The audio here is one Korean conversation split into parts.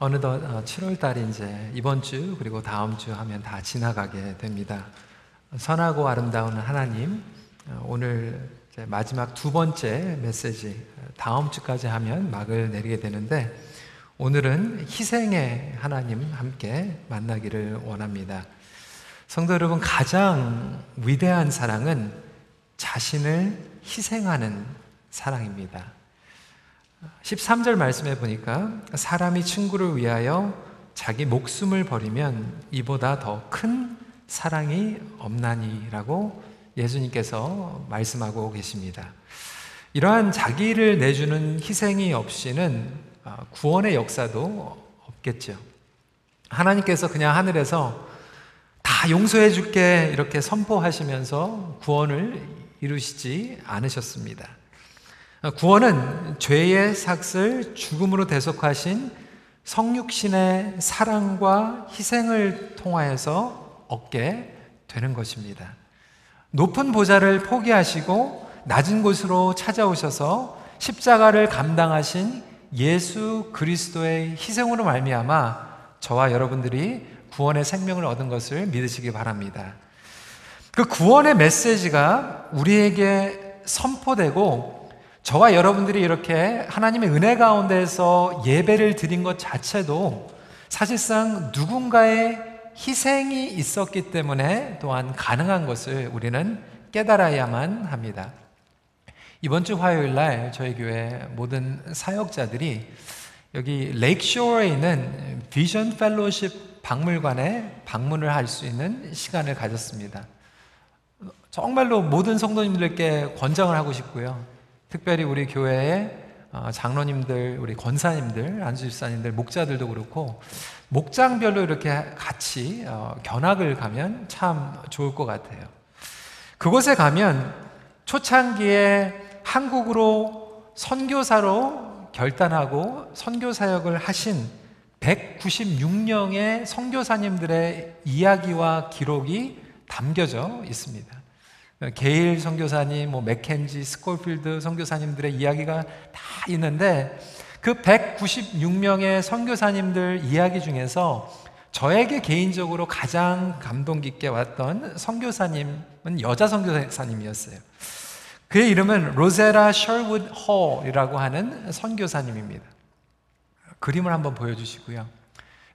어느덧 7월 어, 달이 이제 이번 주 그리고 다음 주 하면 다 지나가게 됩니다. 선하고 아름다운 하나님, 어, 오늘 마지막 두 번째 메시지, 다음 주까지 하면 막을 내리게 되는데, 오늘은 희생의 하나님 함께 만나기를 원합니다. 성도 여러분, 가장 위대한 사랑은 자신을 희생하는 사랑입니다. 13절 말씀해 보니까 사람이 친구를 위하여 자기 목숨을 버리면 이보다 더 큰 사랑이 없나니라고 예수님께서 말씀하고 계십니다. 이러한 자기를 내주는 희생이 없이는 아, 구원의 역사도 없겠죠. 하나님께서 그냥 하늘에서 다 용서해 줄게 이렇게 선포하시면서 구원을 이루시지 않으셨습니다. 구원은 죄의 삭슬, 죽음으로 대속하신 성육신의 사랑과 희생을 통하여서 얻게 되는 것입니다. 높은 보좌를 포기하시고 낮은 곳으로 찾아오셔서 십자가를 감당하신 예수 그리스도의 희생으로 말미암아 저와 여러분들이 구원의 생명을 얻은 것을 믿으시기 바랍니다. 그 구원의 메시지가 우리에게 선포되고 저와 여러분들이 이렇게 하나님의 은혜 가운데서 예배를 드린 것 자체도 사실상 누군가의 희생이 있었기 때문에 또한 가능한 것을 우리는 깨달아야만 합니다. 이번 주 화요일 날 저희 교회 모든 사역자들이 여기 레이크쇼어에 있는 비전 펠로십 박물관에 방문을 할 수 있는 시간을 가졌습니다. 정말로 모든 성도님들께 권장을 하고 싶고요. 특별히 우리 교회의 어, 장로님들, 우리 권사님들, 안수집사님들, 목자들도 그렇고 목장별로 이렇게 같이 어, 견학을 가면 참 좋을 것 같아요. 그곳에 가면 초창기에 한국으로 선교사로 결단하고 선교 사역을 하신 196명의 선교사님들의 이야기와 기록이 담겨져 있습니다. 게일 선교사님, 뭐 맥켄지, 스콜필드 선교사님들의 이야기가 다 있는데 그 196명의 선교사님들 이야기 중에서 저에게 개인적으로 가장 감동 깊게 왔던 선교사님은 여자 선교사님이었어요. 그의 이름은 로제타 셜우드 홀이라고 하는 선교사님입니다. 그림을 한번 보여주시고요.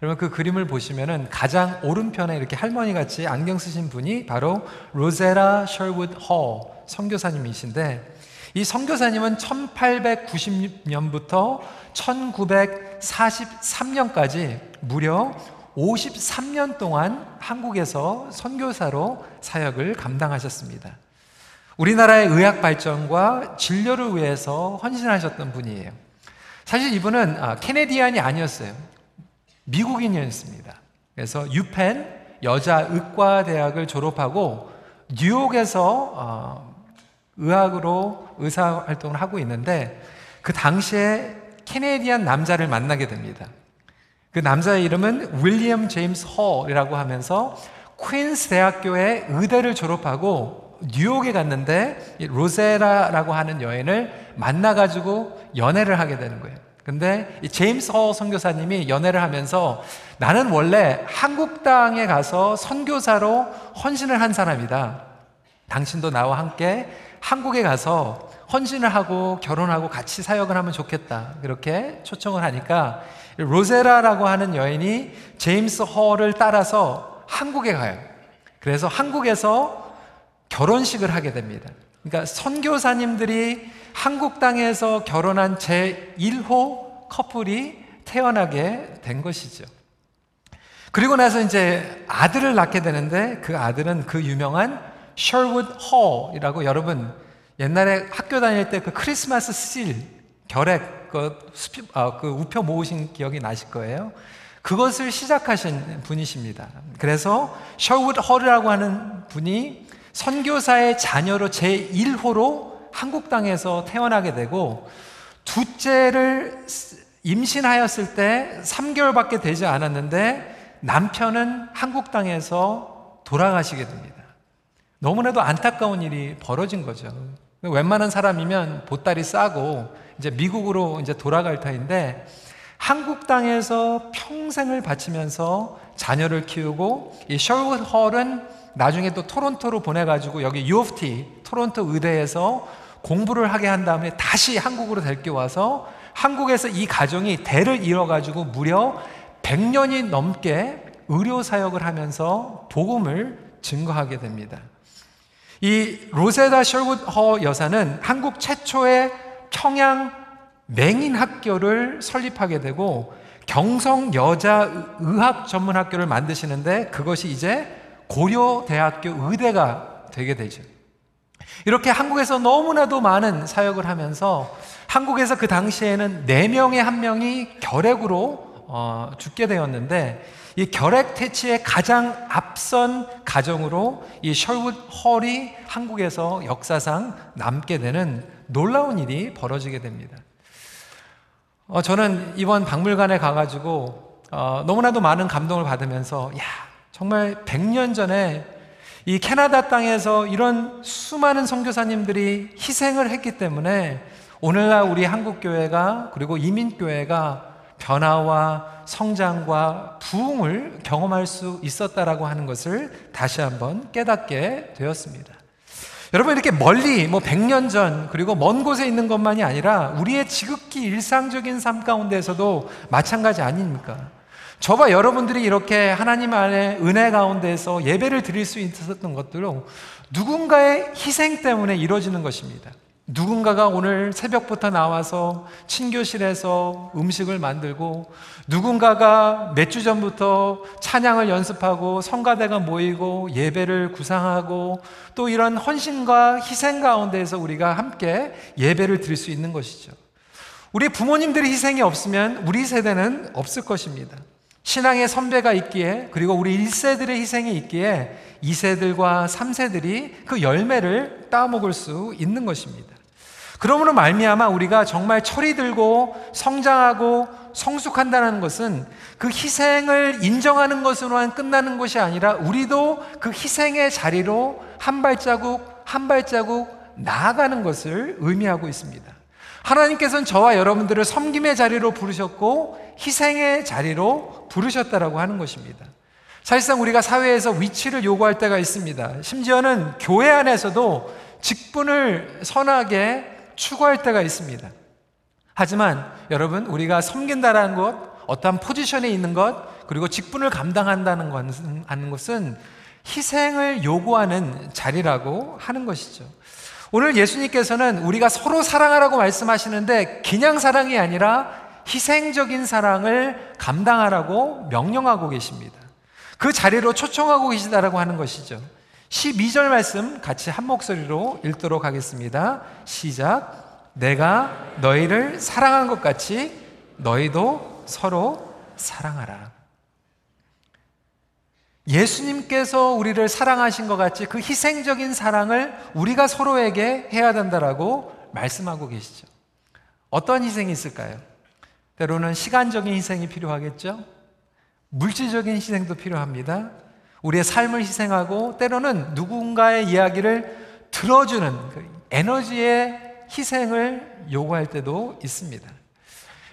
여러분 그 그림을 보시면은 가장 오른편에 이렇게 할머니 같이 안경 쓰신 분이 바로 로제타 셜우드 홀 선교사님이신데 이 선교사님은 1890년부터 1943년까지 무려 53년 동안 한국에서 선교사로 사역을 감당하셨습니다. 우리나라의 의학 발전과 진료를 위해서 헌신하셨던 분이에요. 사실 이분은 아, 캐네디안이 아니었어요. 미국인이었습니다. 그래서 유펜 여자 의과 대학을 졸업하고 뉴욕에서 어, 의학으로 의사 활동을 하고 있는데 그 당시에 캐네디안 남자를 만나게 됩니다. 그 남자의 이름은 윌리엄 제임스 홀이라고 하면서 퀸스 대학교의 의대를 졸업하고 뉴욕에 갔는데 로제라라고 하는 여인을 만나가지고 연애를 하게 되는 거예요. 근데 이 제임스 허 선교사님이 연애를 하면서 나는 원래 한국 땅에 가서 선교사로 헌신을 한 사람이다. 당신도 나와 함께 한국에 가서 헌신을 하고 결혼하고 같이 사역을 하면 좋겠다. 그렇게 초청을 하니까 로제라라고 하는 여인이 제임스 허를 따라서 한국에 가요. 그래서 한국에서 결혼식을 하게 됩니다. 그러니까 선교사님들이 한국 땅에서 결혼한 제 1호 커플이 태어나게 된 것이죠. 그리고 나서 이제 아들을 낳게 되는데 그 아들은 그 유명한 셜우드 홀이라고 여러분 옛날에 학교 다닐 때 그 크리스마스 실 결핵 그, 수피, 아, 그 우표 모으신 기억이 나실 거예요. 그것을 시작하신 분이십니다. 그래서 셜우드 홀이라고 하는 분이 선교사의 자녀로 제 1호로 한국 땅에서 태어나게 되고 둘째를 임신하였을 때 3개월밖에 되지 않았는데 남편은 한국 땅에서 돌아가시게 됩니다. 너무나도 안타까운 일이 벌어진 거죠. 웬만한 사람이면 보따리 싸고 이제 미국으로 이제 돌아갈 터인데 한국 땅에서 평생을 바치면서 자녀를 키우고 이 셜wood 헐은 나중에 또 토론토로 보내가지고 여기 U of T 토론토 의대에서 공부를 하게 한 다음에 다시 한국으로 데리고 와서 한국에서 이 가정이 대를 이뤄가지고 무려 100년이 넘게 의료 사역을 하면서 복음을 증거하게 됩니다. 이 로세다 셜wood 허 여사는 한국 최초의 평양 맹인 학교를 설립하게 되고 경성 여자 의학 전문 학교를 만드시는데 그것이 이제 고려대학교 의대가 되게 되죠. 이렇게 한국에서 너무나도 많은 사역을 하면서 한국에서 그 당시에는 네 명의 한 명이 결핵으로 어, 죽게 되었는데 이 결핵 퇴치의 가장 앞선 가정으로 이 셜우드 헐이 한국에서 역사상 남게 되는 놀라운 일이 벌어지게 됩니다. 어, 저는 이번 박물관에 가가지고 어, 너무나도 많은 감동을 받으면서 야 정말 100년 전에 이 캐나다 땅에서 이런 수많은 선교사님들이 희생을 했기 때문에 오늘날 우리 한국 교회가 그리고 이민 교회가 변화와 성장과 부흥을 경험할 수 있었다라고 하는 것을 다시 한번 깨닫게 되었습니다. 여러분 이렇게 멀리 뭐 100년 전 그리고 먼 곳에 있는 것만이 아니라 우리의 지극히 일상적인 삶 가운데에서도 마찬가지 아닙니까? 저와 여러분들이 이렇게 하나님 안에 은혜 가운데서 예배를 드릴 수 있었던 것들은 누군가의 희생 때문에 이루어지는 것입니다. 누군가가 오늘 새벽부터 나와서 친교실에서 음식을 만들고 누군가가 몇 주 전부터 찬양을 연습하고 성가대가 모이고 예배를 구상하고 또 이런 헌신과 희생 가운데에서 우리가 함께 예배를 드릴 수 있는 것이죠. 우리 부모님들의 희생이 없으면 우리 세대는 없을 것입니다. 신앙의 선배가 있기에 그리고 우리 1세들의 희생이 있기에 2세들과 3세들이 그 열매를 따먹을 수 있는 것입니다. 그러므로 말미암아 우리가 정말 철이 들고 성장하고 성숙한다는 것은 그 희생을 인정하는 것으로만 끝나는 것이 아니라 우리도 그 희생의 자리로 한 발자국 한 발자국 나아가는 것을 의미하고 있습니다. 하나님께서는 저와 여러분들을 섬김의 자리로 부르셨고 희생의 자리로 부르셨다라고 하는 것입니다. 사실상 우리가 사회에서 위치를 요구할 때가 있습니다. 심지어는 교회 안에서도 직분을 선하게 추구할 때가 있습니다. 하지만 여러분, 우리가 섬긴다라는 것, 어떠한 포지션에 있는 것, 그리고 직분을 감당한다는 것은, 것은 희생을 요구하는 자리라고 하는 것이죠. 오늘 예수님께서는 우리가 서로 사랑하라고 말씀하시는데 그냥 사랑이 아니라 희생적인 사랑을 감당하라고 명령하고 계십니다. 그 자리로 초청하고 계시다라고 하는 것이죠. 12절 말씀 같이 한 목소리로 읽도록 하겠습니다. 시작. 내가 너희를 사랑한 것 같이 너희도 서로 사랑하라. 예수님께서 우리를 사랑하신 것 같이 그 희생적인 사랑을 우리가 서로에게 해야 된다라고 말씀하고 계시죠. 어떤 희생이 있을까요? 때로는 시간적인 희생이 필요하겠죠? 물질적인 희생도 필요합니다. 우리의 삶을 희생하고 때로는 누군가의 이야기를 들어주는 그 에너지의 희생을 요구할 때도 있습니다.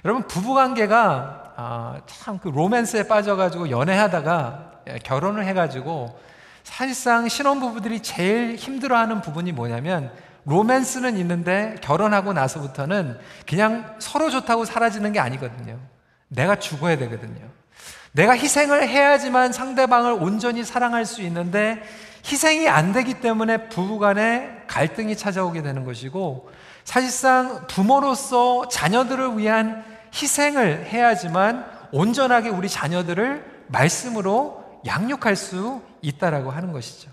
여러분 부부 관계가 아, 참그 로맨스에 빠져가지고 연애하다가 예, 결혼을 해가지고 사실상 신혼부부들이 제일 힘들어하는 부분이 뭐냐면 로맨스는 있는데 결혼하고 나서부터는 그냥 서로 좋다고 사라지는 게 아니거든요. 내가 죽어야 되거든요. 내가 희생을 해야지만 상대방을 온전히 사랑할 수 있는데 희생이 안 되기 때문에 부부 간에 갈등이 찾아오게 되는 것이고 사실상 부모로서 자녀들을 위한 희생을 해야지만 온전하게 우리 자녀들을 말씀으로 양육할 수 있다라고 하는 것이죠.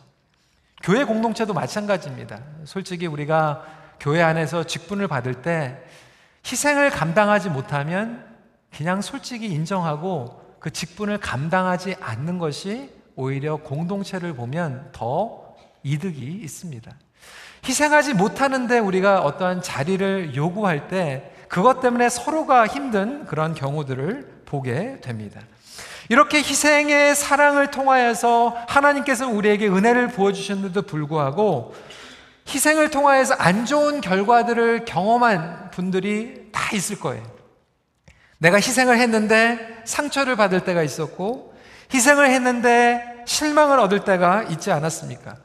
교회 공동체도 마찬가지입니다. 솔직히 우리가 교회 안에서 직분을 받을 때 희생을 감당하지 못하면 그냥 솔직히 인정하고 그 직분을 감당하지 않는 것이 오히려 공동체를 보면 더 이득이 있습니다. 희생하지 못하는데 우리가 어떠한 자리를 요구할 때 그것 때문에 서로가 힘든 그런 경우들을 보게 됩니다. 이렇게 희생의 사랑을 통하여서 하나님께서 우리에게 은혜를 부어주셨는데도 불구하고 희생을 통하여서 안 좋은 결과들을 경험한 분들이 다 있을 거예요. 내가 희생을 했는데 상처를 받을 때가 있었고, 희생을 했는데 실망을 얻을 때가 있지 않았습니까?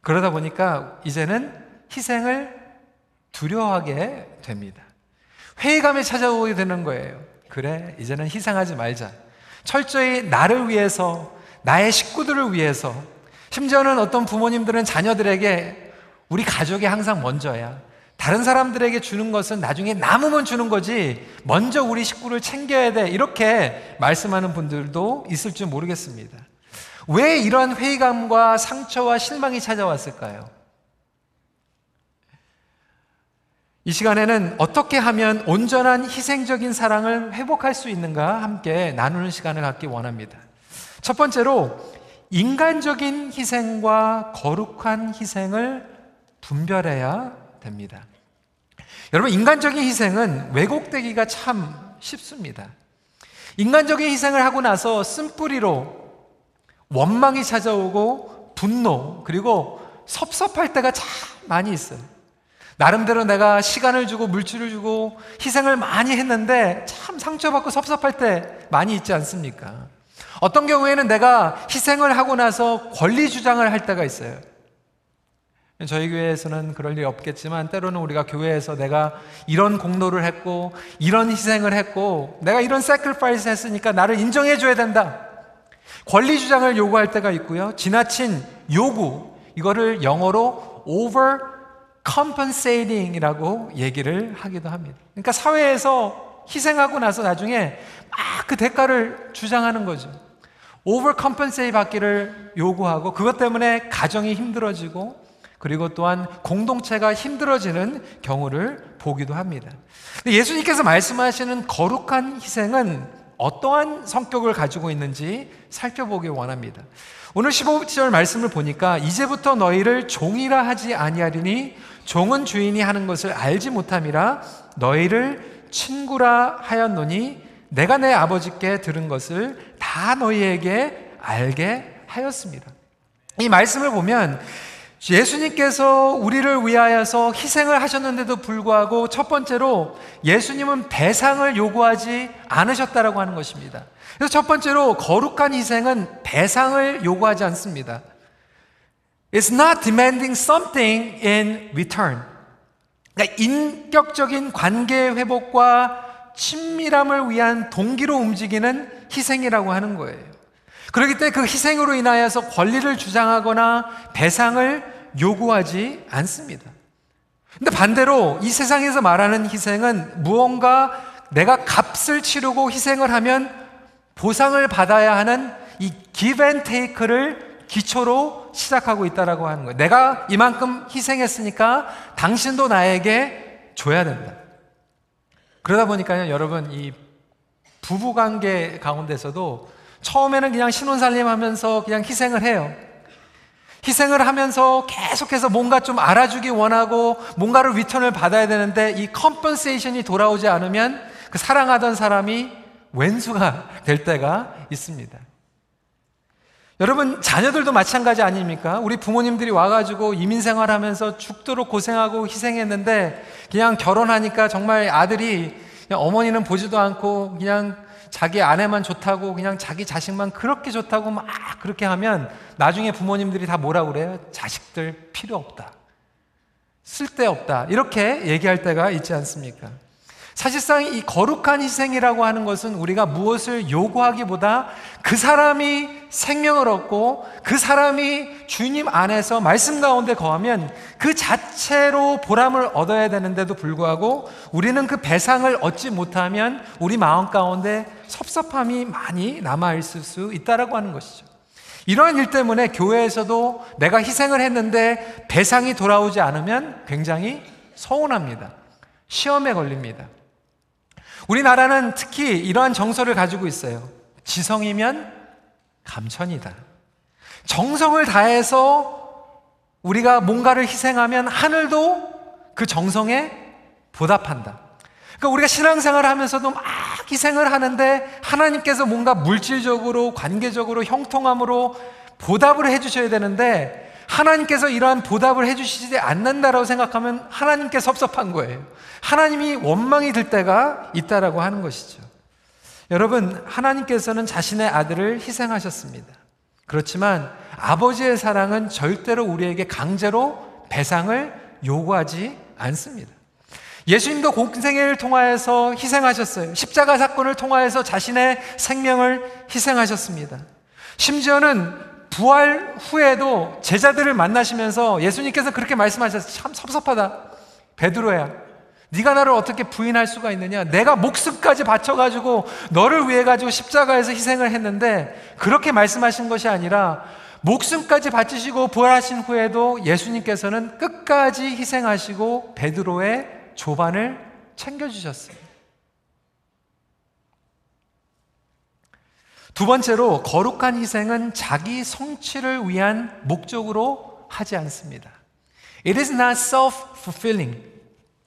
그러다 보니까 이제는 희생을 두려워하게 됩니다. 회의감이 찾아오게 되는 거예요. 그래, 이제는 희생하지 말자. 철저히 나를 위해서, 나의 식구들을 위해서, 심지어는 어떤 부모님들은 자녀들에게 우리 가족이 항상 먼저야. 다른 사람들에게 주는 것은 나중에 남으면 주는 거지, 먼저 우리 식구를 챙겨야 돼. 이렇게 말씀하는 분들도 있을 줄 모르겠습니다. 왜 이런 회의감과 상처와 실망이 찾아왔을까요? 이 시간에는 어떻게 하면 온전한 희생적인 사랑을 회복할 수 있는가 함께 나누는 시간을 갖기 원합니다. 첫 번째로 인간적인 희생과 거룩한 희생을 분별해야 됩니다. 여러분, 인간적인 희생은 왜곡되기가 참 쉽습니다. 인간적인 희생을 하고 나서 쓴뿌리로 원망이 찾아오고 분노, 그리고 섭섭할 때가 참 많이 있어요. 나름대로 내가 시간을 주고 물질을 주고 희생을 많이 했는데 참 상처받고 섭섭할 때 많이 있지 않습니까? 어떤 경우에는 내가 희생을 하고 나서 권리 주장을 할 때가 있어요. 저희 교회에서는 그럴 일이 없겠지만 때로는 우리가 교회에서 내가 이런 공로를 했고 이런 희생을 했고 내가 이런 sacrifice 했으니까 나를 인정해 줘야 된다. 권리 주장을 요구할 때가 있고요. 지나친 요구 이거를 영어로 over compensating이라고 얘기를 하기도 합니다. 그러니까 사회에서 희생하고 나서 나중에 막 그 대가를 주장하는 거죠. 오버 컴pen세이 받기를 요구하고 그것 때문에 가정이 힘들어지고 그리고 또한 공동체가 힘들어지는 경우를 보기도 합니다. 예수님께서 말씀하시는 거룩한 희생은 어떠한 성격을 가지고 있는지 살펴보기 원합니다. 오늘 15절 말씀을 보니까 이제부터 너희를 종이라 하지 아니하리니 종은 주인이 하는 것을 알지 못함이라 너희를 친구라 하였노니 내가 내 아버지께 들은 것을 다 너희에게 알게 하였습니다. 이 말씀을 보면 예수님께서 우리를 위하여서 희생을 하셨는데도 불구하고 첫 번째로 예수님은 배상을 요구하지 않으셨다라고 하는 것입니다. 그래서 첫 번째로 거룩한 희생은 배상을 요구하지 않습니다. It's not demanding something in return. 그러니까 인격적인 관계 회복과 친밀함을 위한 동기로 움직이는 희생이라고 하는 거예요. 그렇기 때문에 그 희생으로 인하여서 권리를 주장하거나 배상을 요구하지 않습니다. 근데 반대로 이 세상에서 말하는 희생은 무언가 내가 값을 치르고 희생을 하면 보상을 받아야 하는 이 give and take를 기초로 시작하고 있다라고 하는 거예요. 내가 이만큼 희생했으니까 당신도 나에게 줘야 된다. 그러다 보니까요, 여러분, 이 부부 관계 가운데서도 처음에는 그냥 신혼살림 하면서 그냥 희생을 해요. 희생을 하면서 계속해서 뭔가 좀 알아주기 원하고 뭔가를 return을 받아야 되는데 이 compensation이 돌아오지 않으면 그 사랑하던 사람이 왼수가 될 때가 있습니다. 여러분, 자녀들도 마찬가지 아닙니까? 우리 부모님들이 와가지고 이민 생활하면서 죽도록 고생하고 희생했는데 그냥 결혼하니까 정말 아들이 어머니는 보지도 않고 그냥 자기 아내만 좋다고 그냥 자기 자식만 그렇게 좋다고 막 그렇게 하면 나중에 부모님들이 다 뭐라 그래요? 자식들 필요 없다. 쓸데없다. 이렇게 얘기할 때가 있지 않습니까? 사실상 이 거룩한 희생이라고 하는 것은 우리가 무엇을 요구하기보다 그 사람이 생명을 얻고 그 사람이 주님 안에서 말씀 가운데 거하면 그 자체로 보람을 얻어야 되는데도 불구하고 우리는 그 배상을 얻지 못하면 우리 마음 가운데 섭섭함이 많이 남아있을 수 있다라고 하는 것이죠. 이러한 일 때문에 교회에서도 내가 희생을 했는데 배상이 돌아오지 않으면 굉장히 서운합니다. 시험에 걸립니다. 우리나라는 특히 이러한 정서를 가지고 있어요. 지성이면 감천이다. 정성을 다해서 우리가 뭔가를 희생하면 하늘도 그 정성에 보답한다. 그러니까 우리가 신앙생활을 하면서도 막 희생을 하는데 하나님께서 뭔가 물질적으로, 관계적으로, 형통함으로 보답을 해주셔야 되는데 하나님께서 이러한 보답을 해주시지 않는다라고 생각하면 하나님께 섭섭한 거예요. 하나님이 원망이 들 때가 있다라고 하는 것이죠. 여러분, 하나님께서는 자신의 아들을 희생하셨습니다. 그렇지만 아버지의 사랑은 절대로 우리에게 강제로 배상을 요구하지 않습니다. 예수님도 공생애를 통하여서 희생하셨어요. 십자가 사건을 통하여서 자신의 생명을 희생하셨습니다. 심지어는 부활 후에도 제자들을 만나시면서 예수님께서 그렇게 말씀하셨어요. 참 섭섭하다. 베드로야. 네가 나를 어떻게 부인할 수가 있느냐? 내가 목숨까지 바쳐 가지고 너를 위해 가지고 십자가에서 희생을 했는데 그렇게 말씀하신 것이 아니라 목숨까지 바치시고 부활하신 후에도 예수님께서는 끝까지 희생하시고 베드로의 조반을 챙겨 주셨어요. 두 번째로 거룩한 희생은 자기 성취를 위한 목적으로 하지 않습니다. It is not self-fulfilling.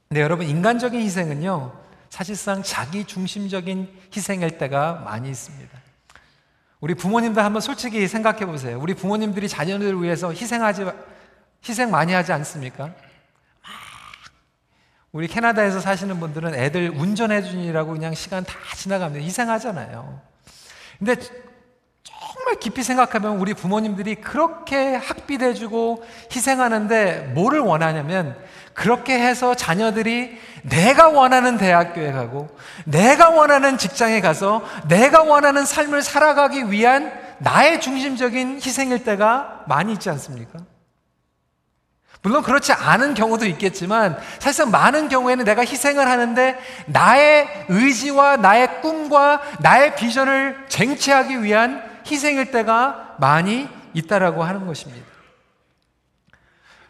네, 여러분, 인간적인 희생은요, 사실상 자기 중심적인 희생일 때가 많이 있습니다. 우리 부모님들 한번 솔직히 생각해 보세요. 우리 부모님들이 자녀들을 위해서 희생하지, 희생 많이 하지 않습니까? 우리 캐나다에서 사시는 분들은 애들 운전해 주니라고 그냥 시간 다 지나가면 희생하잖아요. 근데 정말 깊이 생각하면 우리 부모님들이 그렇게 학비대 주고 희생하는데 뭐를 원하냐면 그렇게 해서 자녀들이 내가 원하는 대학교에 가고 내가 원하는 직장에 가서 내가 원하는 삶을 살아가기 위한 나의 중심적인 희생일 때가 많이 있지 않습니까? 물론 그렇지 않은 경우도 있겠지만 사실상 많은 경우에는 내가 희생을 하는데 나의 의지와 나의 꿈과 나의 비전을 쟁취하기 위한 희생일 때가 많이 있다라고 하는 것입니다.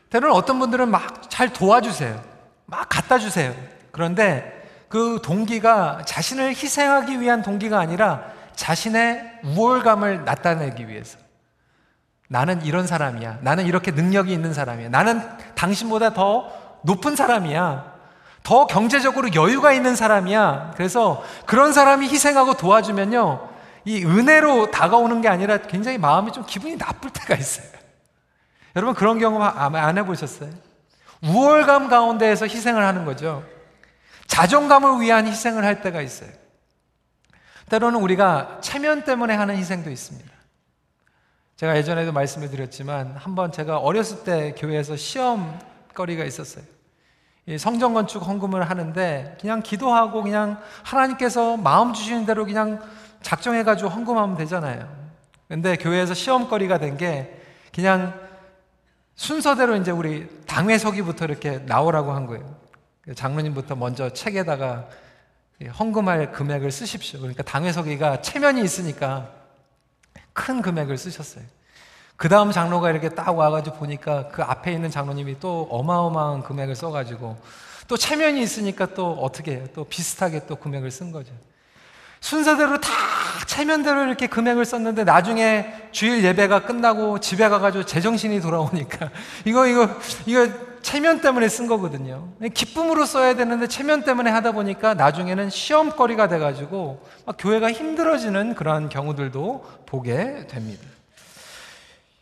때로는 어떤 분들은 막 잘 도와주세요. 막 갖다 주세요. 그런데 그 동기가 자신을 희생하기 위한 동기가 아니라 자신의 우월감을 나타내기 위해서. 나는 이런 사람이야. 나는 이렇게 능력이 있는 사람이야. 나는 당신보다 더 높은 사람이야. 더 경제적으로 여유가 있는 사람이야. 그래서 그런 사람이 희생하고 도와주면요. 이 은혜로 다가오는 게 아니라 굉장히 마음이 좀 기분이 나쁠 때가 있어요. 여러분 그런 경험 안 해보셨어요? 우월감 가운데에서 희생을 하는 거죠. 자존감을 위한 희생을 할 때가 있어요. 때로는 우리가 체면 때문에 하는 희생도 있습니다. 제가 예전에도 말씀을 드렸지만 한번 제가 어렸을 때 교회에서 시험거리가 있었어요. 성전 건축 헌금을 하는데 그냥 기도하고 그냥 하나님께서 마음 주시는 대로 그냥 작정해 가지고 헌금하면 되잖아요. 근데 교회에서 시험거리가 된 게 그냥 순서대로 이제 우리 당회서기부터 이렇게 나오라고 한 거예요. 장로님부터 먼저 책에다가 헌금할 금액을 쓰십시오. 그러니까 당회서기가 체면이 있으니까 큰 금액을 쓰셨어요. 그 다음 장로가 이렇게 딱 와가지고 보니까 그 앞에 있는 장로님이 또 어마어마한 금액을 써가지고 또 체면이 있으니까 또 어떻게 해요? 또 비슷하게 또 금액을 쓴 거죠. 순서대로 다 체면대로 이렇게 금액을 썼는데 나중에 주일 예배가 끝나고 집에 가가지고 제정신이 돌아오니까 이거, 이거, 이거 체면 때문에 쓴 거거든요. 기쁨으로 써야 되는데 체면 때문에 하다 보니까 나중에는 시험거리가 돼가지고 막 교회가 힘들어지는 그러한 경우들도 보게 됩니다.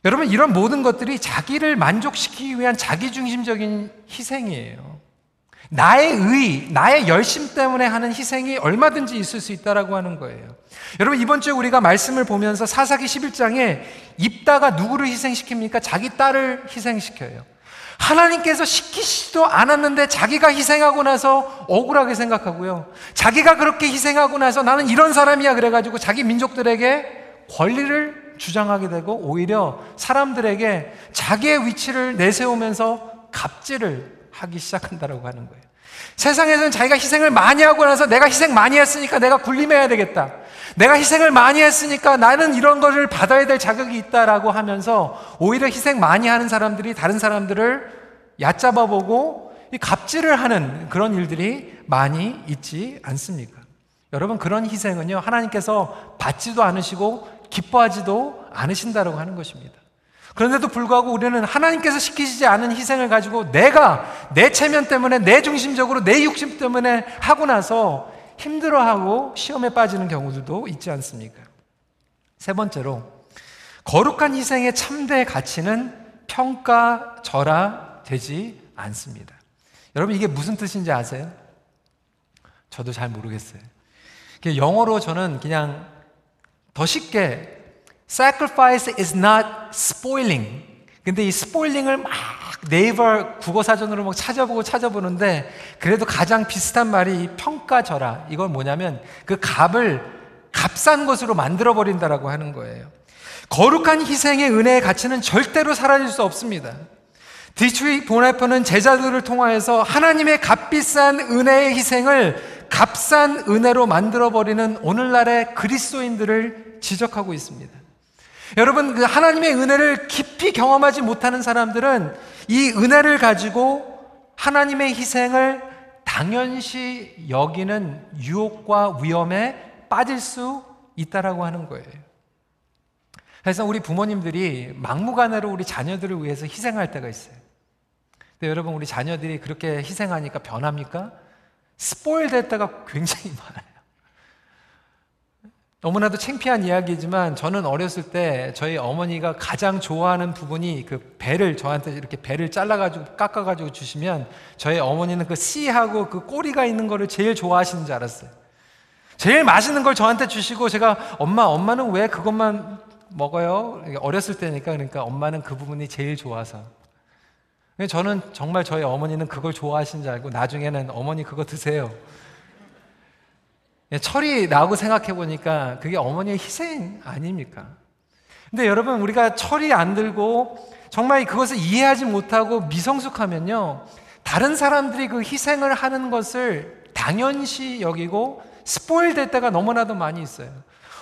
여러분, 이런 모든 것들이 자기를 만족시키기 위한 자기중심적인 희생이에요. 나의 의, 나의 열심 때문에 하는 희생이 얼마든지 있을 수 있다라고 하는 거예요. 여러분 이번 주에 우리가 말씀을 보면서 사사기 11장에 입다가 누구를 희생시킵니까? 자기 딸을 희생시켜요. 하나님께서 시키지도 않았는데 자기가 희생하고 나서 억울하게 생각하고요. 자기가 그렇게 희생하고 나서 나는 이런 사람이야 그래가지고 자기 민족들에게 권리를 주장하게 되고 오히려 사람들에게 자기의 위치를 내세우면서 갑질을 하기 시작한다라고 하는 거예요. 세상에서는 자기가 희생을 많이 하고 나서 내가 희생 많이 했으니까 내가 군림해야 되겠다. 내가 희생을 많이 했으니까 나는 이런 것을 받아야 될 자격이 있다라고 하면서 오히려 희생 많이 하는 사람들이 다른 사람들을 얕잡아 보고 갑질을 하는 그런 일들이 많이 있지 않습니까? 여러분 그런 희생은요 하나님께서 받지도 않으시고 기뻐하지도 않으신다라고 하는 것입니다. 그런데도 불구하고 우리는 하나님께서 시키시지 않은 희생을 가지고 내가 내 체면 때문에 내 중심적으로 내 육심 때문에 하고 나서 힘들어하고 시험에 빠지는 경우들도 있지 않습니까? 세 번째로 거룩한 희생의 참대 가치는 평가절하 되지 않습니다. 여러분 이게 무슨 뜻인지 아세요? 저도 잘 모르겠어요. 영어로 저는 그냥 더 쉽게 sacrifice is not spoiling. 근데 이 spoiling을 막 네이버 국어 사전으로 막 찾아보고 찾아보는데 그래도 가장 비슷한 말이 평가절하. 이건 뭐냐면 그 값을 값싼 것으로 만들어 버린다라고 하는 거예요. 거룩한 희생의 은혜의 가치는 절대로 사라질 수 없습니다. 디트리히 본회퍼는 제자들을 통하여서 하나님의 값비싼 은혜의 희생을 값싼 은혜로 만들어 버리는 오늘날의 그리스도인들을 지적하고 있습니다. 여러분, 그 하나님의 은혜를 깊이 경험하지 못하는 사람들은 이 은혜를 가지고 하나님의 희생을 당연시 여기는 유혹과 위험에 빠질 수 있다라고 하는 거예요. 그래서 우리 부모님들이 막무가내로 우리 자녀들을 위해서 희생할 때가 있어요. 근데 여러분, 우리 자녀들이 그렇게 희생하니까 변합니까? 스포일 됐다가 굉장히 많아요. 너무나도 창피한 이야기지만 저는 어렸을 때 저희 어머니가 가장 좋아하는 부분이 그 배를 저한테 이렇게 배를 잘라가지고 깎아가지고 주시면 저희 어머니는 그 씨하고 그 꼬리가 있는 거를 제일 좋아하시는 줄 알았어요. 제일 맛있는 걸 저한테 주시고 제가 엄마, 엄마는 왜 그것만 먹어요? 어렸을 때니까 그러니까 엄마는 그 부분이 제일 좋아서. 저는 정말 저희 어머니는 그걸 좋아하시는 줄 알고 나중에는 어머니 그거 드세요. 예, 철이 나고 생각해 보니까 그게 어머니의 희생 아닙니까? 근데 여러분, 우리가 철이 안 들고 정말 그것을 이해하지 못하고 미성숙하면요. 다른 사람들이 그 희생을 하는 것을 당연시 여기고 스포일 될 때가 너무나도 많이 있어요.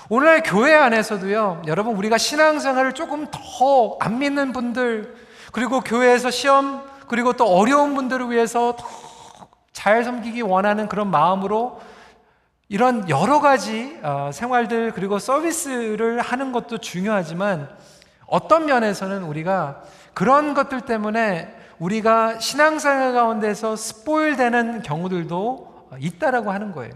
오늘 교회 안에서도요, 여러분, 우리가 신앙생활을 조금 더 안 믿는 분들, 그리고 교회에서 시험, 그리고 또 어려운 분들을 위해서 더 잘 섬기기 원하는 그런 마음으로 이런 여러 가지 어, 생활들 그리고 서비스를 하는 것도 중요하지만 어떤 면에서는 우리가 그런 것들 때문에 우리가 신앙생활 가운데서 스포일되는 경우들도 있다라고 하는 거예요.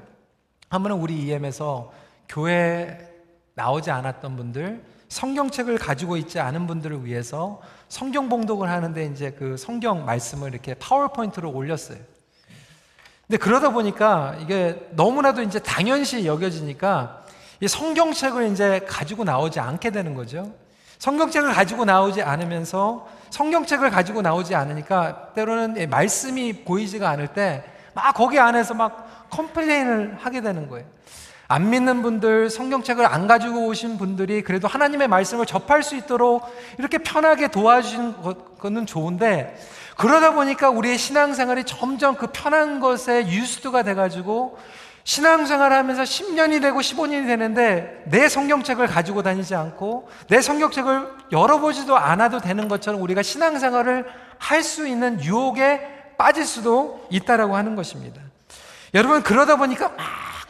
한 번은 우리 EM에서 교회 나오지 않았던 분들, 성경책을 가지고 있지 않은 분들을 위해서 성경 봉독을 하는데 이제 그 성경 말씀을 이렇게 파워포인트로 올렸어요. 근데 그러다 보니까 이게 너무나도 이제 당연시 여겨지니까 이 성경책을 이제 가지고 나오지 않게 되는 거죠. 성경책을 가지고 나오지 않으면서 성경책을 가지고 나오지 않으니까 때로는 말씀이 보이지가 않을 때 막 거기 안에서 막 complain을 하게 되는 거예요. 안 믿는 분들, 성경책을 안 가지고 오신 분들이 그래도 하나님의 말씀을 접할 수 있도록 이렇게 편하게 도와주는 것은 좋은데 그러다 보니까 우리의 신앙생활이 점점 그 편한 것에 used to가 돼가지고 신앙생활 하면서 10년이 되고 15년이 되는데 내 성경책을 가지고 다니지 않고 내 성경책을 열어보지도 않아도 되는 것처럼 우리가 신앙생활을 할 수 있는 유혹에 빠질 수도 있다라고 하는 것입니다. 여러분, 그러다 보니까 막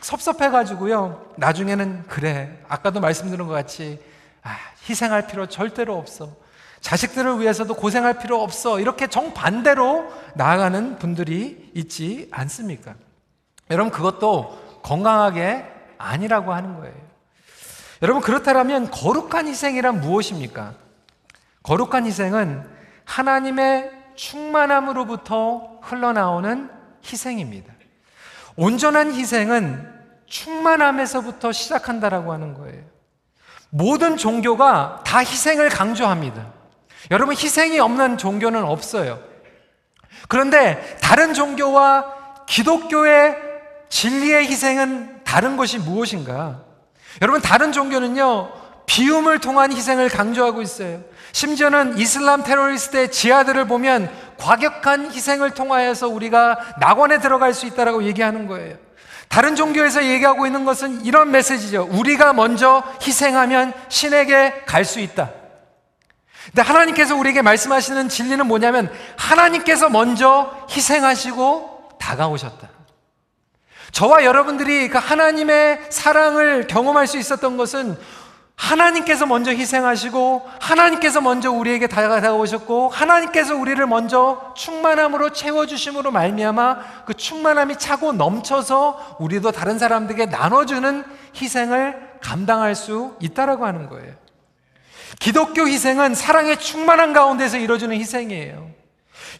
섭섭해가지고요. 나중에는 그래. 아까도 말씀드린 것 같이 아, 희생할 필요 절대로 없어. 자식들을 위해서도 고생할 필요 없어. 이렇게 정반대로 나아가는 분들이 있지 않습니까? 여러분, 그것도 건강하게 아니라고 하는 거예요. 여러분, 그렇다면 거룩한 희생이란 무엇입니까? 거룩한 희생은 하나님의 충만함으로부터 흘러나오는 희생입니다. 온전한 희생은 충만함에서부터 시작한다라고 하는 거예요. 모든 종교가 다 희생을 강조합니다. 여러분, 희생이 없는 종교는 없어요. 그런데 다른 종교와 기독교의 진리의 희생은 다른 것이 무엇인가? 여러분, 다른 종교는요, 비움을 통한 희생을 강조하고 있어요. 심지어는 이슬람 테러리스트의 지하들을 보면 과격한 희생을 통하여서 우리가 낙원에 들어갈 수 있다라고 얘기하는 거예요. 다른 종교에서 얘기하고 있는 것은 이런 메시지죠. 우리가 먼저 희생하면 신에게 갈 수 있다. 근데 하나님께서 우리에게 말씀하시는 진리는 뭐냐면 하나님께서 먼저 희생하시고 다가오셨다. 저와 여러분들이 그 하나님의 사랑을 경험할 수 있었던 것은 하나님께서 먼저 희생하시고 하나님께서 먼저 우리에게 다가오셨고 하나님께서 우리를 먼저 충만함으로 채워 주심으로 말미암아 그 충만함이 차고 넘쳐서 우리도 다른 사람들에게 나눠 주는 희생을 감당할 수 있다라고 하는 거예요. 기독교 희생은 사랑의 충만한 가운데서 이루어지는 희생이에요.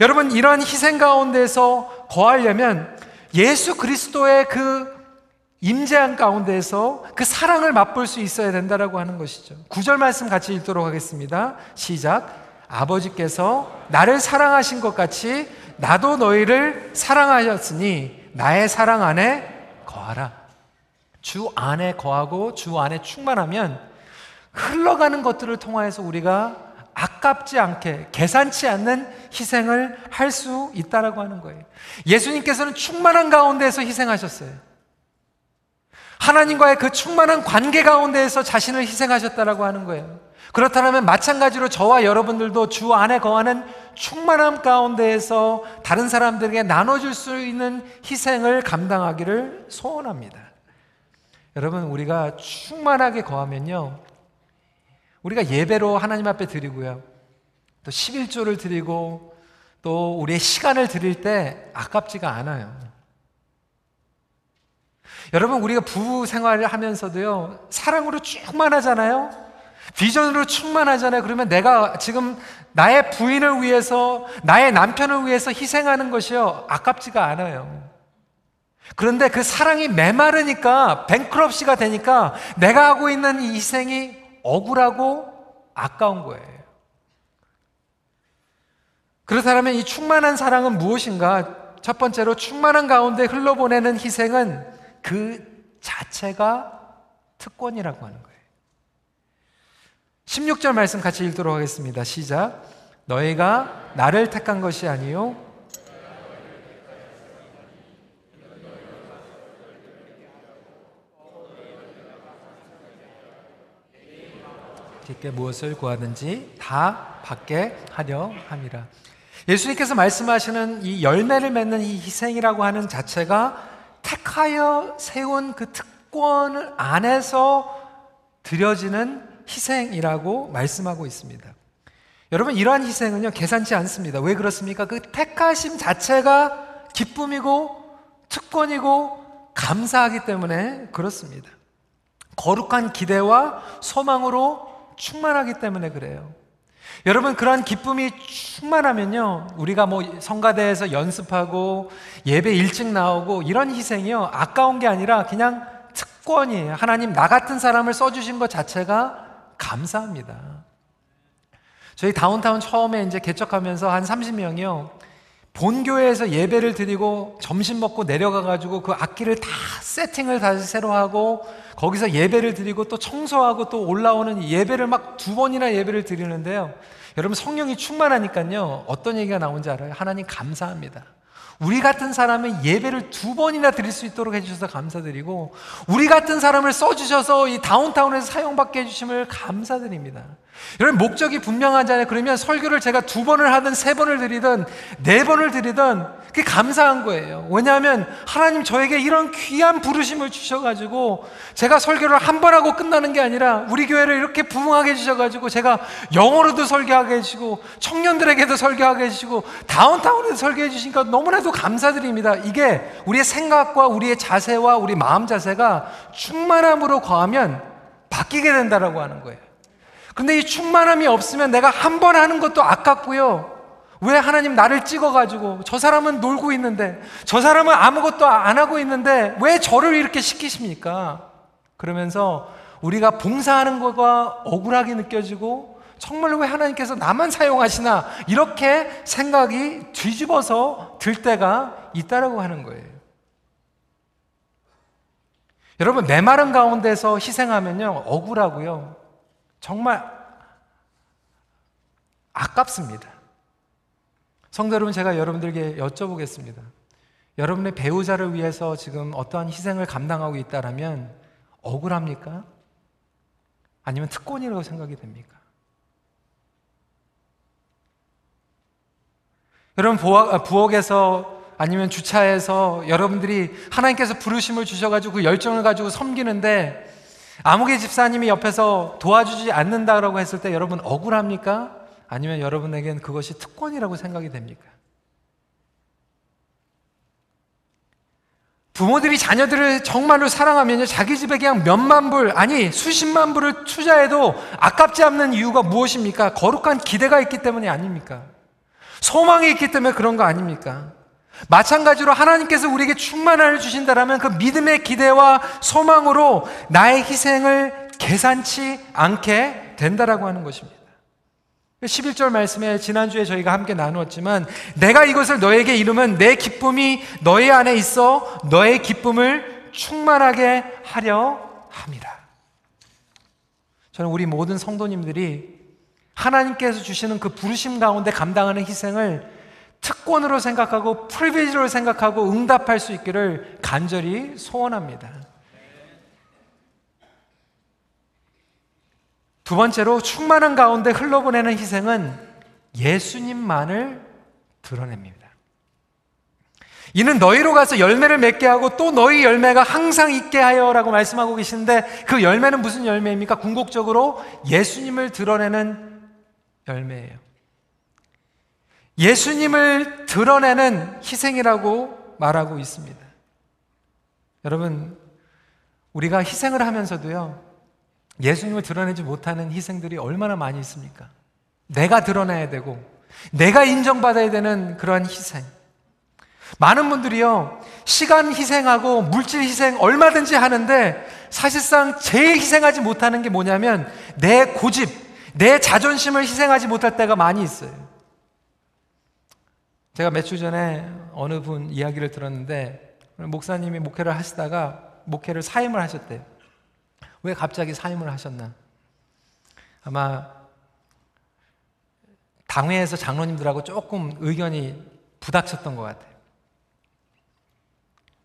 여러분, 이러한 희생 가운데서 거하려면 예수 그리스도의 그 임재한 가운데서 그 사랑을 맛볼 수 있어야 된다라고 하는 것이죠. 구절 말씀 같이 읽도록 하겠습니다. 시작. 아버지께서 나를 사랑하신 것 같이 나도 너희를 사랑하셨으니 나의 사랑 안에 거하라. 주 안에 거하고 주 안에 충만하면 흘러가는 것들을 통하여서 우리가 아깝지 않게 계산치 않는 희생을 할 수 있다라고 하는 거예요. 예수님께서는 충만한 가운데에서 희생하셨어요. 하나님과의 그 충만한 관계 가운데에서 자신을 희생하셨다라고 하는 거예요. 그렇다면 마찬가지로 저와 여러분들도 주 안에 거하는 충만함 가운데에서 다른 사람들에게 나눠줄 수 있는 희생을 감당하기를 소원합니다. 여러분, 우리가 충만하게 거하면요. 우리가 예배로 하나님 앞에 드리고요. 또 11조를 드리고 또 우리의 시간을 드릴 때 아깝지가 않아요. 여러분, 우리가 부부 생활을 하면서도요, 사랑으로 충만하잖아요? 비전으로 충만하잖아요? 그러면 내가 지금 나의 부인을 위해서, 나의 남편을 위해서 희생하는 것이요, 아깝지가 않아요. 그런데 그 사랑이 메마르니까, 뱅크럽시가 되니까, 내가 하고 있는 이 희생이 억울하고 아까운 거예요. 그렇다면 이 충만한 사랑은 무엇인가? 첫 번째로 충만한 가운데 흘러보내는 희생은 그 자체가 특권이라고 하는 거예요. 16절 말씀 같이 읽도록 하겠습니다. 시작. 너희가 나를 택한 것이 아니요 주께 무엇을 구하든지 다 받게 하려 함이라. 예수님께서 말씀하시는 이 열매를 맺는 이 희생이라고 하는 자체가 택하여 세운 그 특권 안에서 드려지는 희생이라고 말씀하고 있습니다. 여러분, 이러한 희생은요, 계산치 않습니다. 왜 그렇습니까? 그 택하심 자체가 기쁨이고 특권이고 감사하기 때문에 그렇습니다. 거룩한 기대와 소망으로 충만하기 때문에 그래요. 여러분 그러한 기쁨이 충만하면요 우리가 뭐 성가대에서 연습하고 예배 일찍 나오고 이런 희생이요 아까운 게 아니라 그냥 특권이에요 하나님 나 같은 사람을 써주신 것 자체가 감사합니다 저희 다운타운 처음에 이제 개척하면서 한 30명이요 본교회에서 예배를 드리고 점심 먹고 내려가가지고 그 악기를 다 세팅을 다시 새로 하고 거기서 예배를 드리고 또 청소하고 또 올라오는 예배를 막 두 번이나 예배를 드리는데요. 여러분 성령이 충만하니까요. 어떤 얘기가 나온지 알아요? 하나님 감사합니다. 우리 같은 사람은 예배를 두 번이나 드릴 수 있도록 해주셔서 감사드리고, 우리 같은 사람을 써주셔서 이 다운타운에서 사용받게 해주심을 감사드립니다. 여러분, 목적이 분명하잖아요. 그러면 설교를 제가 두 번을 하든 세 번을 드리든 네 번을 드리든 그게 감사한 거예요. 왜냐하면 하나님 저에게 이런 귀한 부르심을 주셔가지고 제가 설교를 한 번 하고 끝나는 게 아니라 우리 교회를 이렇게 부흥하게 해주셔가지고 제가 영어로도 설교하게 해주시고 청년들에게도 설교하게 해주시고 다운타운에도 설교해 주시니까 너무나도 감사드립니다. 이게 우리의 생각과 우리의 자세와 우리 마음 자세가 충만함으로 거하면 바뀌게 된다라고 하는 거예요. 근데 이 충만함이 없으면 내가 한 번 하는 것도 아깝고요. 왜 하나님 나를 찍어가지고 저 사람은 놀고 있는데 저 사람은 아무것도 안 하고 있는데 왜 저를 이렇게 시키십니까? 그러면서 우리가 봉사하는 것과 억울하게 느껴지고 정말로 왜 하나님께서 나만 사용하시나 이렇게 생각이 뒤집어서 들 때가 있다라고 하는 거예요. 여러분 메마른 가운데서 희생하면요 억울하고요 정말 아깝습니다. 성도 여러분, 제가 여러분들에게 여쭤보겠습니다. 여러분의 배우자를 위해서 지금 어떠한 희생을 감당하고 있다라면 억울합니까? 아니면 특권이라고 생각이 됩니까? 여러분 부엌, 부엌에서 아니면 주차에서 여러분들이 하나님께서 부르심을 주셔가지고 그 열정을 가지고 섬기는데 아무개 집사님이 옆에서 도와주지 않는다라고 했을 때 여러분 억울합니까? 아니면 여러분에겐 그것이 특권이라고 생각이 됩니까? 부모들이 자녀들을 정말로 사랑하면요, 자기 집에 그냥 몇만 불, 아니, 수십만 불을 투자해도 아깝지 않는 이유가 무엇입니까? 거룩한 기대가 있기 때문이 아닙니까? 소망이 있기 때문에 그런 거 아닙니까? 마찬가지로 하나님께서 우리에게 충만함을 주신다면 그 믿음의 기대와 소망으로 나의 희생을 계산치 않게 된다라고 하는 것입니다. 11절 말씀에 지난주에 저희가 함께 나누었지만 내가 이것을 너에게 이루면 내 기쁨이 너의 안에 있어 너의 기쁨을 충만하게 하려 합니다. 저는 우리 모든 성도님들이 하나님께서 주시는 그 부르심 가운데 감당하는 희생을 특권으로 생각하고 프리비지로 생각하고 응답할 수 있기를 간절히 소원합니다. 두 번째로 충만한 가운데 흘러보내는 희생은 예수님만을 드러냅니다. 이는 너희로 가서 열매를 맺게 하고 또 너희 열매가 항상 있게 하여라고 말씀하고 계신데 그 열매는 무슨 열매입니까? 궁극적으로 예수님을 드러내는 열매예요. 예수님을 드러내는 희생이라고 말하고 있습니다. 여러분, 우리가 희생을 하면서도요, 예수님을 드러내지 못하는 희생들이 얼마나 많이 있습니까? 내가 드러내야 되고, 내가 인정받아야 되는 그러한 희생. 많은 분들이요, 시간 희생하고 물질 희생 얼마든지 하는데, 사실상 제일 희생하지 못하는 게 뭐냐면, 내 고집, 내 자존심을 희생하지 못할 때가 많이 있어요. 제가 몇 주 전에 어느 분 이야기를 들었는데, 목사님이 목회를 하시다가 목회를 사임을 하셨대요. 왜 갑자기 사임을 하셨나? 아마 당회에서 장로님들하고 조금 의견이 부닥쳤던 것 같아요.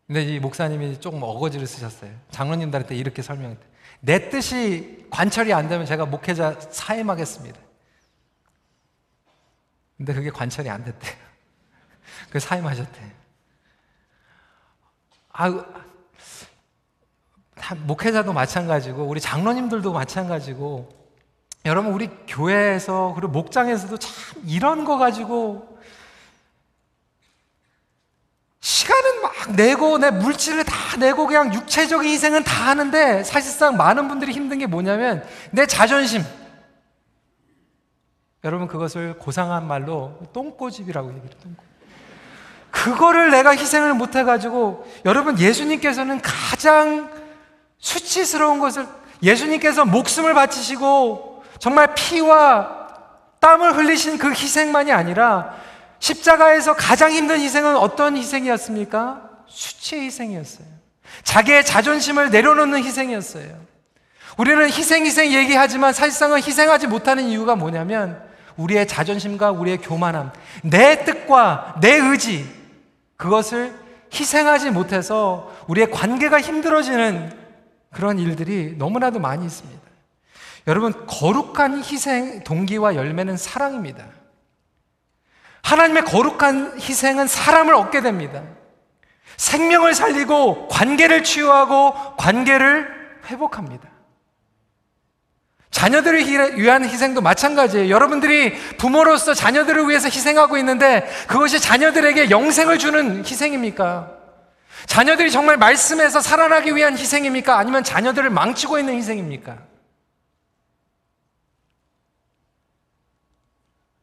근데 이 목사님이 조금 어거지를 쓰셨어요. 장로님들한테 이렇게 설명했대. 내 뜻이 관철이 안 되면 제가 목회자 사임하겠습니다. 근데 그게 관철이 안 됐대요. 그 사임하셨대. 아, 목회자도 마찬가지고 우리 장로님들도 마찬가지고 여러분 우리 교회에서 그리고 목장에서도 참 이런 거 가지고 시간은 막 내고 내 물질을 다 내고 그냥 육체적인 희생은 다 하는데 사실상 많은 분들이 힘든 게 뭐냐면 내 자존심 여러분 그것을 고상한 말로 똥꼬집이라고 얘기해요. 똥꼬. 그거를 내가 희생을 못 해가지고 여러분 예수님께서는 가장 수치스러운 것을 예수님께서 목숨을 바치시고 정말 피와 땀을 흘리신 그 희생만이 아니라 십자가에서 가장 힘든 희생은 어떤 희생이었습니까? 수치의 희생이었어요. 자기의 자존심을 내려놓는 희생이었어요. 우리는 희생, 희생 얘기하지만 사실상은 희생하지 못하는 이유가 뭐냐면 우리의 자존심과 우리의 교만함, 내 뜻과 내 의지, 그것을 희생하지 못해서 우리의 관계가 힘들어지는 그런 일들이 너무나도 많이 있습니다. 여러분, 거룩한 희생 동기와 열매는 사랑입니다. 하나님의 거룩한 희생은 사람을 얻게 됩니다. 생명을 살리고 관계를 치유하고 관계를 회복합니다. 자녀들을 위한 희생도 마찬가지예요. 여러분들이 부모로서 자녀들을 위해서 희생하고 있는데 그것이 자녀들에게 영생을 주는 희생입니까? 자녀들이 정말 말씀에서 살아나기 위한 희생입니까? 아니면 자녀들을 망치고 있는 희생입니까?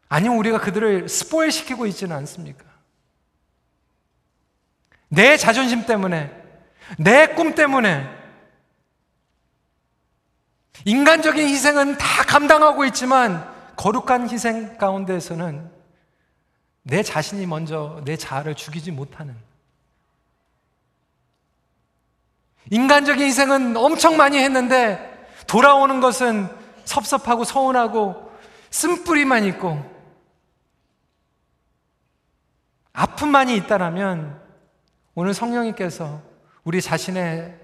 아니면 우리가 그들을 스포일 시키고 있지는 않습니까? 내 자존심 때문에, 내 꿈 때문에, 인간적인 희생은 다 감당하고 있지만, 거룩한 희생 가운데에서는 내 자신이 먼저 내 자아를 죽이지 못하는. 인간적인 희생은 엄청 많이 했는데 돌아오는 것은 섭섭하고 서운하고 쓴뿌리만 있고 아픔만이 있다라면 오늘 성령님께서 우리 자신의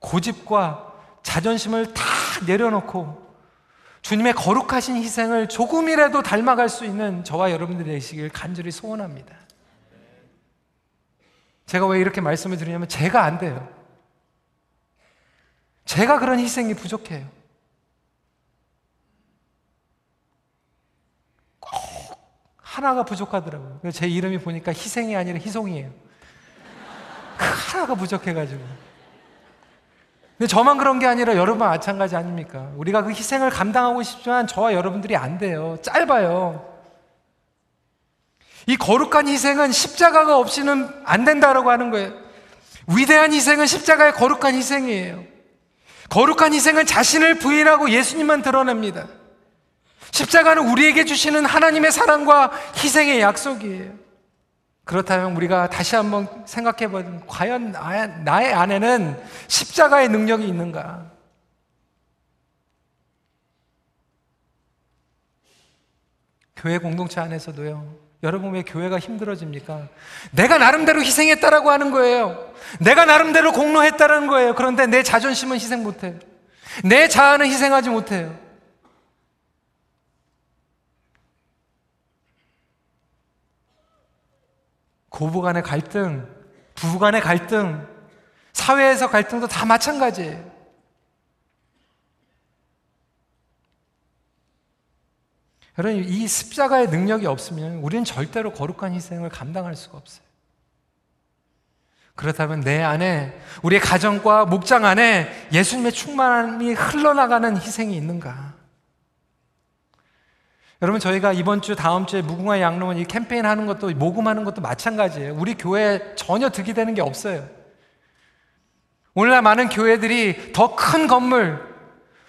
고집과 자존심을 다 내려놓고 주님의 거룩하신 희생을 조금이라도 닮아갈 수 있는 저와 여러분들이 되시길 간절히 소원합니다. 제가 왜 이렇게 말씀을 드리냐면 제가 안 돼요. 제가 그런 희생이 부족해요. 꼭 하나가 부족하더라고요. 제 이름이 보니까 희생이 아니라 희송이에요. 그 하나가 부족해가지고. 저만 그런 게 아니라 여러분 마찬가지 아닙니까? 우리가 그 희생을 감당하고 싶지만 저와 여러분들이 안 돼요. 짧아요. 이 거룩한 희생은 십자가가 없이는 안 된다라고 하는 거예요. 위대한 희생은 십자가의 거룩한 희생이에요. 거룩한 희생은 자신을 부인하고 예수님만 드러냅니다. 십자가는 우리에게 주시는 하나님의 사랑과 희생의 약속이에요. 그렇다면 우리가 다시 한번 생각해 보면 과연 나의 안에는 십자가의 능력이 있는가? 교회 공동체 안에서도요. 여러분 왜 교회가 힘들어집니까? 내가 나름대로 희생했다라고 하는 거예요. 내가 나름대로 공로했다라는 거예요. 그런데 내 자존심은 희생 못해요. 내 자아는 희생하지 못해요. 고부 간의 갈등, 부부 간의 갈등, 사회에서 갈등도 다 마찬가지예요. 여러분, 이 십자가의 능력이 없으면 우리는 절대로 거룩한 희생을 감당할 수가 없어요. 그렇다면 내 안에, 우리의 가정과 목장 안에 예수님의 충만함이 흘러나가는 희생이 있는가? 여러분, 저희가 이번 주, 다음 주에 무궁화 양로원 이 캠페인 하는 것도, 모금하는 것도 마찬가지예요. 우리 교회에 전혀 득이 되는 게 없어요. 오늘날 많은 교회들이 더 큰 건물,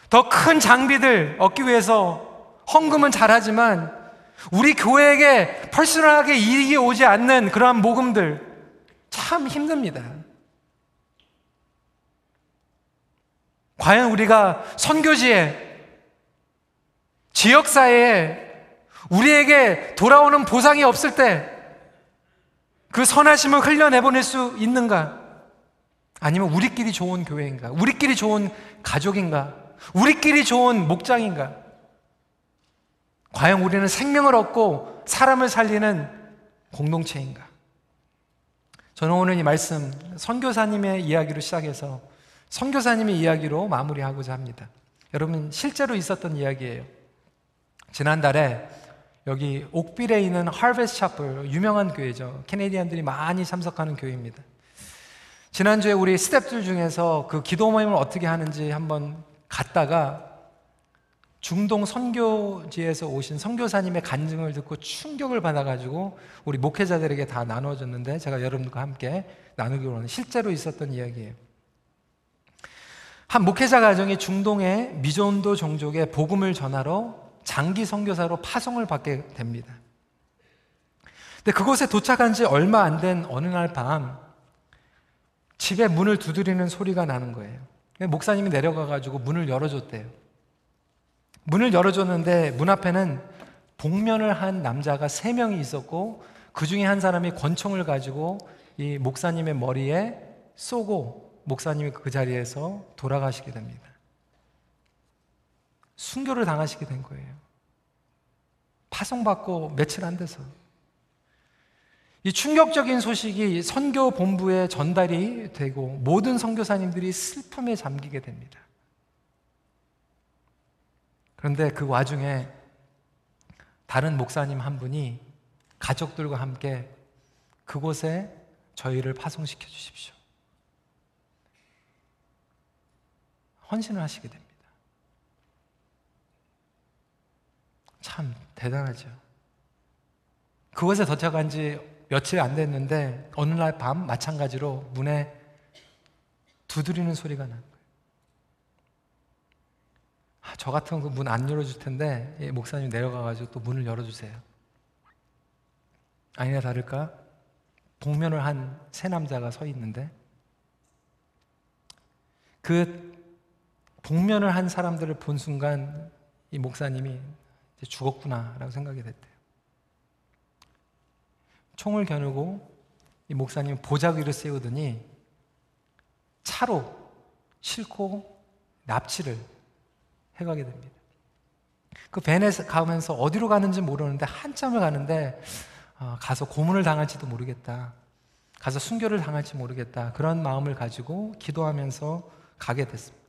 더 큰 장비들 얻기 위해서 헌금은 잘하지만 우리 교회에게 퍼스널하게 이익이 오지 않는 그러한 모금들 참 힘듭니다. 과연 우리가 선교지에 지역사회에 우리에게 돌아오는 보상이 없을 때 그 선하심을 흘려내보낼 수 있는가? 아니면 우리끼리 좋은 교회인가? 우리끼리 좋은 가족인가? 우리끼리 좋은 목장인가? 과연 우리는 생명을 얻고 사람을 살리는 공동체인가? 저는 오늘 이 말씀 선교사님의 이야기로 시작해서 선교사님의 이야기로 마무리하고자 합니다. 여러분 실제로 있었던 이야기예요. 지난달에 여기 옥빌에 있는 하베스 샤플 유명한 교회죠. 캐네디언들이 많이 참석하는 교회입니다. 지난주에 우리 스탭들 중에서 그 기도 모임을 어떻게 하는지 한번 갔다가 중동 선교지에서 오신 선교사님의 간증을 듣고 충격을 받아가지고 우리 목회자들에게 다 나눠줬는데 제가 여러분과 함께 나누기로 하는 실제로 있었던 이야기예요. 한 목회자 가정이 중동의 미존도 종족에 복음을 전하러 장기 선교사로 파송을 받게 됩니다. 근데 그곳에 도착한 지 얼마 안 된 어느 날 밤 집에 문을 두드리는 소리가 나는 거예요. 목사님이 내려가 가지고 문을 열어줬대요. 문을 열어줬는데 문 앞에는 복면을 한 남자가 세 명이 있었고 그 중에 한 사람이 권총을 가지고 이 목사님의 머리에 쏘고 목사님이 그 자리에서 돌아가시게 됩니다. 순교를 당하시게 된 거예요. 파송받고 며칠 안 돼서. 이 충격적인 소식이 선교 본부에 전달이 되고 모든 선교사님들이 슬픔에 잠기게 됩니다. 그런데 그 와중에 다른 목사님 한 분이 가족들과 함께 그곳에 저희를 파송시켜 주십시오. 헌신을 하시게 됩니다. 참 대단하죠. 그곳에 도착한 지 며칠 안 됐는데 어느 날 밤 마찬가지로 문에 두드리는 소리가 나. 아, 저 같은 문안 열어줄 텐데 예, 목사님 내려가가지고 또 문을 열어주세요. 아니나 다를까 복면을 한 세 남자가 서 있는데 그 복면을 한 사람들을 본 순간 이 목사님이 죽었구나라고 생각이 됐대요. 총을 겨누고 이 목사님 보자기를 세우더니 차로 싣고 납치를 해가게 됩니다. 그 벤에 가면서 어디로 가는지 모르는데 한참을 가는데 어, 가서 고문을 당할지도 모르겠다. 가서 순교를 당할지 모르겠다. 그런 마음을 가지고 기도하면서 가게 됐습니다.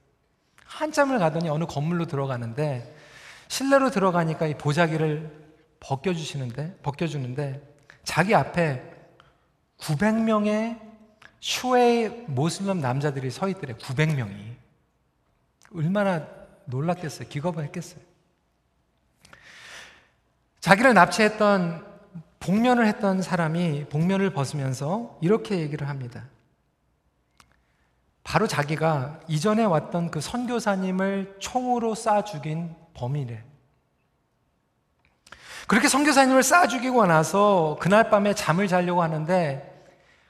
한참을 가더니 어느 건물로 들어가는데 실내로 들어가니까 이 보자기를 벗겨주시는데 벗겨주는데 자기 앞에 900명의 슈웨이 모슬람 남자들이 서 있더래 900명이. 얼마나 놀랐겠어요. 기겁을 했겠어요. 자기를 납치했던 복면을 했던 사람이 복면을 벗으면서 이렇게 얘기를 합니다 바로 자기가 이전에 왔던 그 선교사님을 총으로 쏴 죽인 범인이래 그렇게 선교사님을 쏴 죽이고 나서 그날 밤에 잠을 자려고 하는데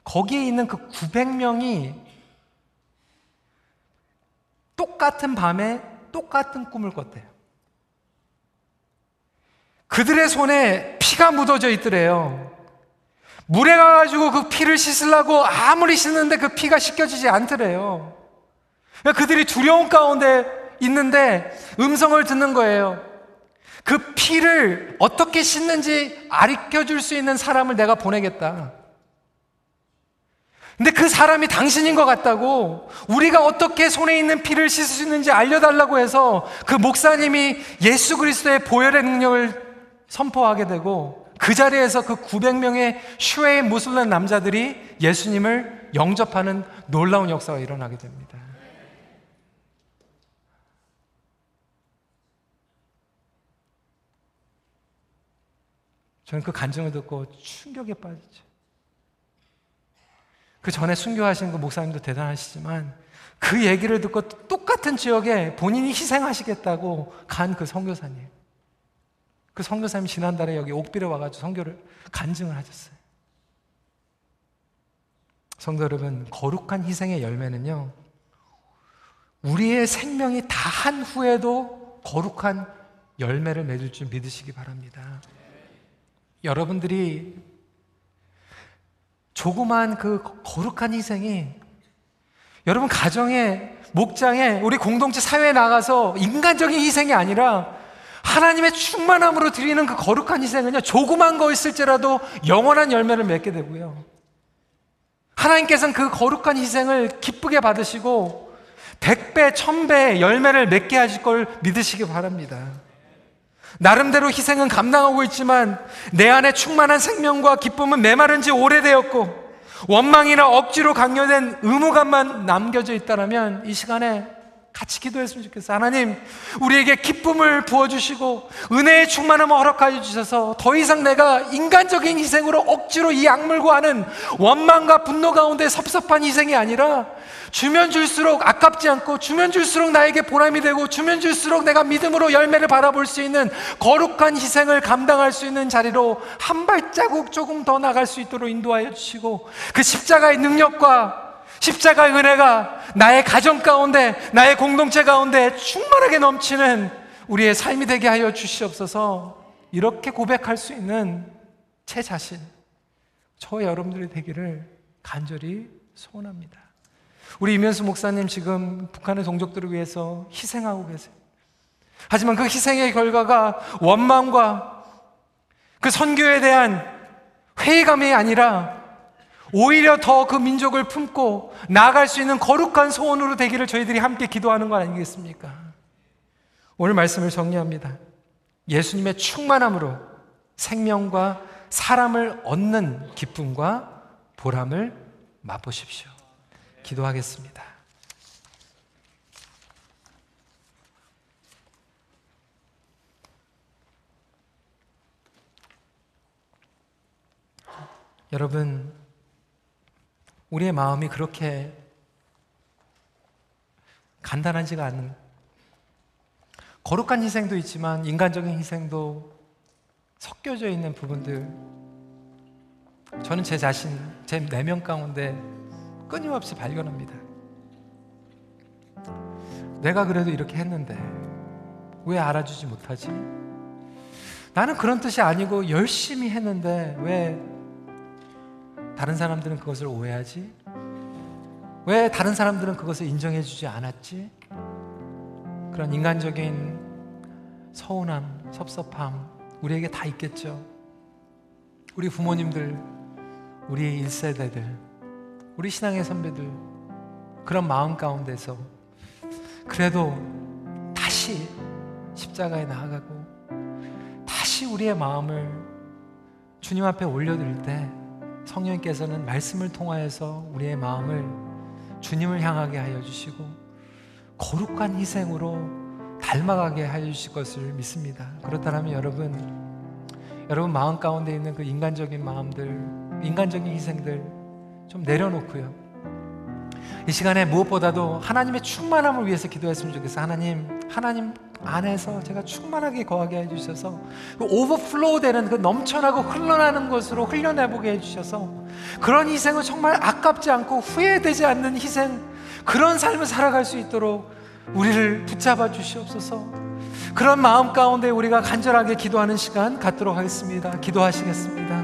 거기에 있는 그 900명이 똑같은 밤에 똑같은 꿈을 꿨대요. 그들의 손에 피가 묻어져 있더래요. 물에 가가지고 그 피를 씻으려고 아무리 씻는데 그 피가 씻겨지지 않더래요. 그들이 두려운 가운데 있는데 음성을 듣는 거예요. 그 피를 어떻게 씻는지 가르쳐 줄수 있는 사람을 내가 보내겠다. 근데 그 사람이 당신인 것 같다고 우리가 어떻게 손에 있는 피를 씻을 수 있는지 알려달라고 해서 그 목사님이 예수 그리스도의 보혈의 능력을 선포하게 되고 그 자리에서 그 900명의 슈웨이 무슬림 남자들이 예수님을 영접하는 놀라운 역사가 일어나게 됩니다. 저는 그 간증을 듣고 충격에 빠지죠. 그 전에 순교하신 그 목사님도 대단하시지만 그 얘기를 듣고 똑같은 지역에 본인이 희생하시겠다고 간 그 선교사님. 그 선교사님 지난달에 여기 옥비에 와가지고 선교를 간증을 하셨어요. 성도 여러분, 거룩한 희생의 열매는요, 우리의 생명이 다 한 후에도 거룩한 열매를 맺을 줄 믿으시기 바랍니다. 여러분들이 조그만 그 거룩한 희생이 여러분 가정에 목장에 우리 공동체 사회에 나가서 인간적인 희생이 아니라 하나님의 충만함으로 드리는 그 거룩한 희생은요 조그만 거였을지라도 영원한 열매를 맺게 되고요. 하나님께서는 그 거룩한 희생을 기쁘게 받으시고 백배 천배 열매를 맺게 하실 걸 믿으시기 바랍니다. 나름대로 희생은 감당하고 있지만 내 안에 충만한 생명과 기쁨은 메마른 지 오래되었고 원망이나 억지로 강요된 의무감만 남겨져 있다면 이 시간에 같이 기도했으면 좋겠어요. 하나님, 우리에게 기쁨을 부어주시고 은혜의 충만함을 허락하여 주셔서 더 이상 내가 인간적인 희생으로 억지로 이 악물고 하는 원망과 분노 가운데 섭섭한 희생이 아니라 주면 줄수록 아깝지 않고 주면 줄수록 나에게 보람이 되고 주면 줄수록 내가 믿음으로 열매를 바라볼 수 있는 거룩한 희생을 감당할 수 있는 자리로 한 발자국 조금 더 나갈 수 있도록 인도하여 주시고 그 십자가의 능력과 십자가의 은혜가 나의 가정 가운데 나의 공동체 가운데 충만하게 넘치는 우리의 삶이 되게 하여 주시옵소서 이렇게 고백할 수 있는 제 자신 저 여러분들이 되기를 간절히 소원합니다. 우리 이면수 목사님 지금 북한의 동족들을 위해서 희생하고 계세요. 하지만 그 희생의 결과가 원망과 그 선교에 대한 회의감이 아니라 오히려 더 그 민족을 품고 나아갈 수 있는 거룩한 소원으로 되기를 저희들이 함께 기도하는 것 아니겠습니까? 오늘 말씀을 정리합니다. 예수님의 충만함으로 생명과 사람을 얻는 기쁨과 보람을 맛보십시오. 기도하겠습니다. 여러분, 우리의 마음이 그렇게 간단하지가 않은 거룩한 희생도 있지만 인간적인 희생도 섞여져 있는 부분들 저는 제 자신, 제 내면 가운데 끊임없이 발견합니다. 내가 그래도 이렇게 했는데 왜 알아주지 못하지? 나는 그런 뜻이 아니고 열심히 했는데 왜 다른 사람들은 그것을 오해하지? 왜 다른 사람들은 그것을 인정해주지 않았지? 그런 인간적인 서운함, 섭섭함, 우리에게 다 있겠죠. 우리 부모님들, 우리 1세대들, 우리 신앙의 선배들 그런 마음 가운데서 그래도 다시 십자가에 나아가고 다시 우리의 마음을 주님 앞에 올려드릴 때 성령께서는 말씀을 통하여서 우리의 마음을 주님을 향하게 하여 주시고 거룩한 희생으로 닮아가게 하여 주실 것을 믿습니다. 그렇다면 여러분, 여러분 마음 가운데 있는 그 인간적인 마음들, 인간적인 희생들 좀 내려놓고요. 이 시간에 무엇보다도 하나님의 충만함을 위해서 기도했으면 좋겠어요. 하나님, 하나님 안에서 제가 충만하게 거하게 해주셔서 그 overflow 되는 그 넘쳐나고 흘러나는 것으로 흘려내보게 해주셔서 그런 희생은 정말 아깝지 않고 후회되지 않는 희생 그런 삶을 살아갈 수 있도록 우리를 붙잡아 주시옵소서 그런 마음 가운데 우리가 간절하게 기도하는 시간 갖도록 하겠습니다. 기도하시겠습니다.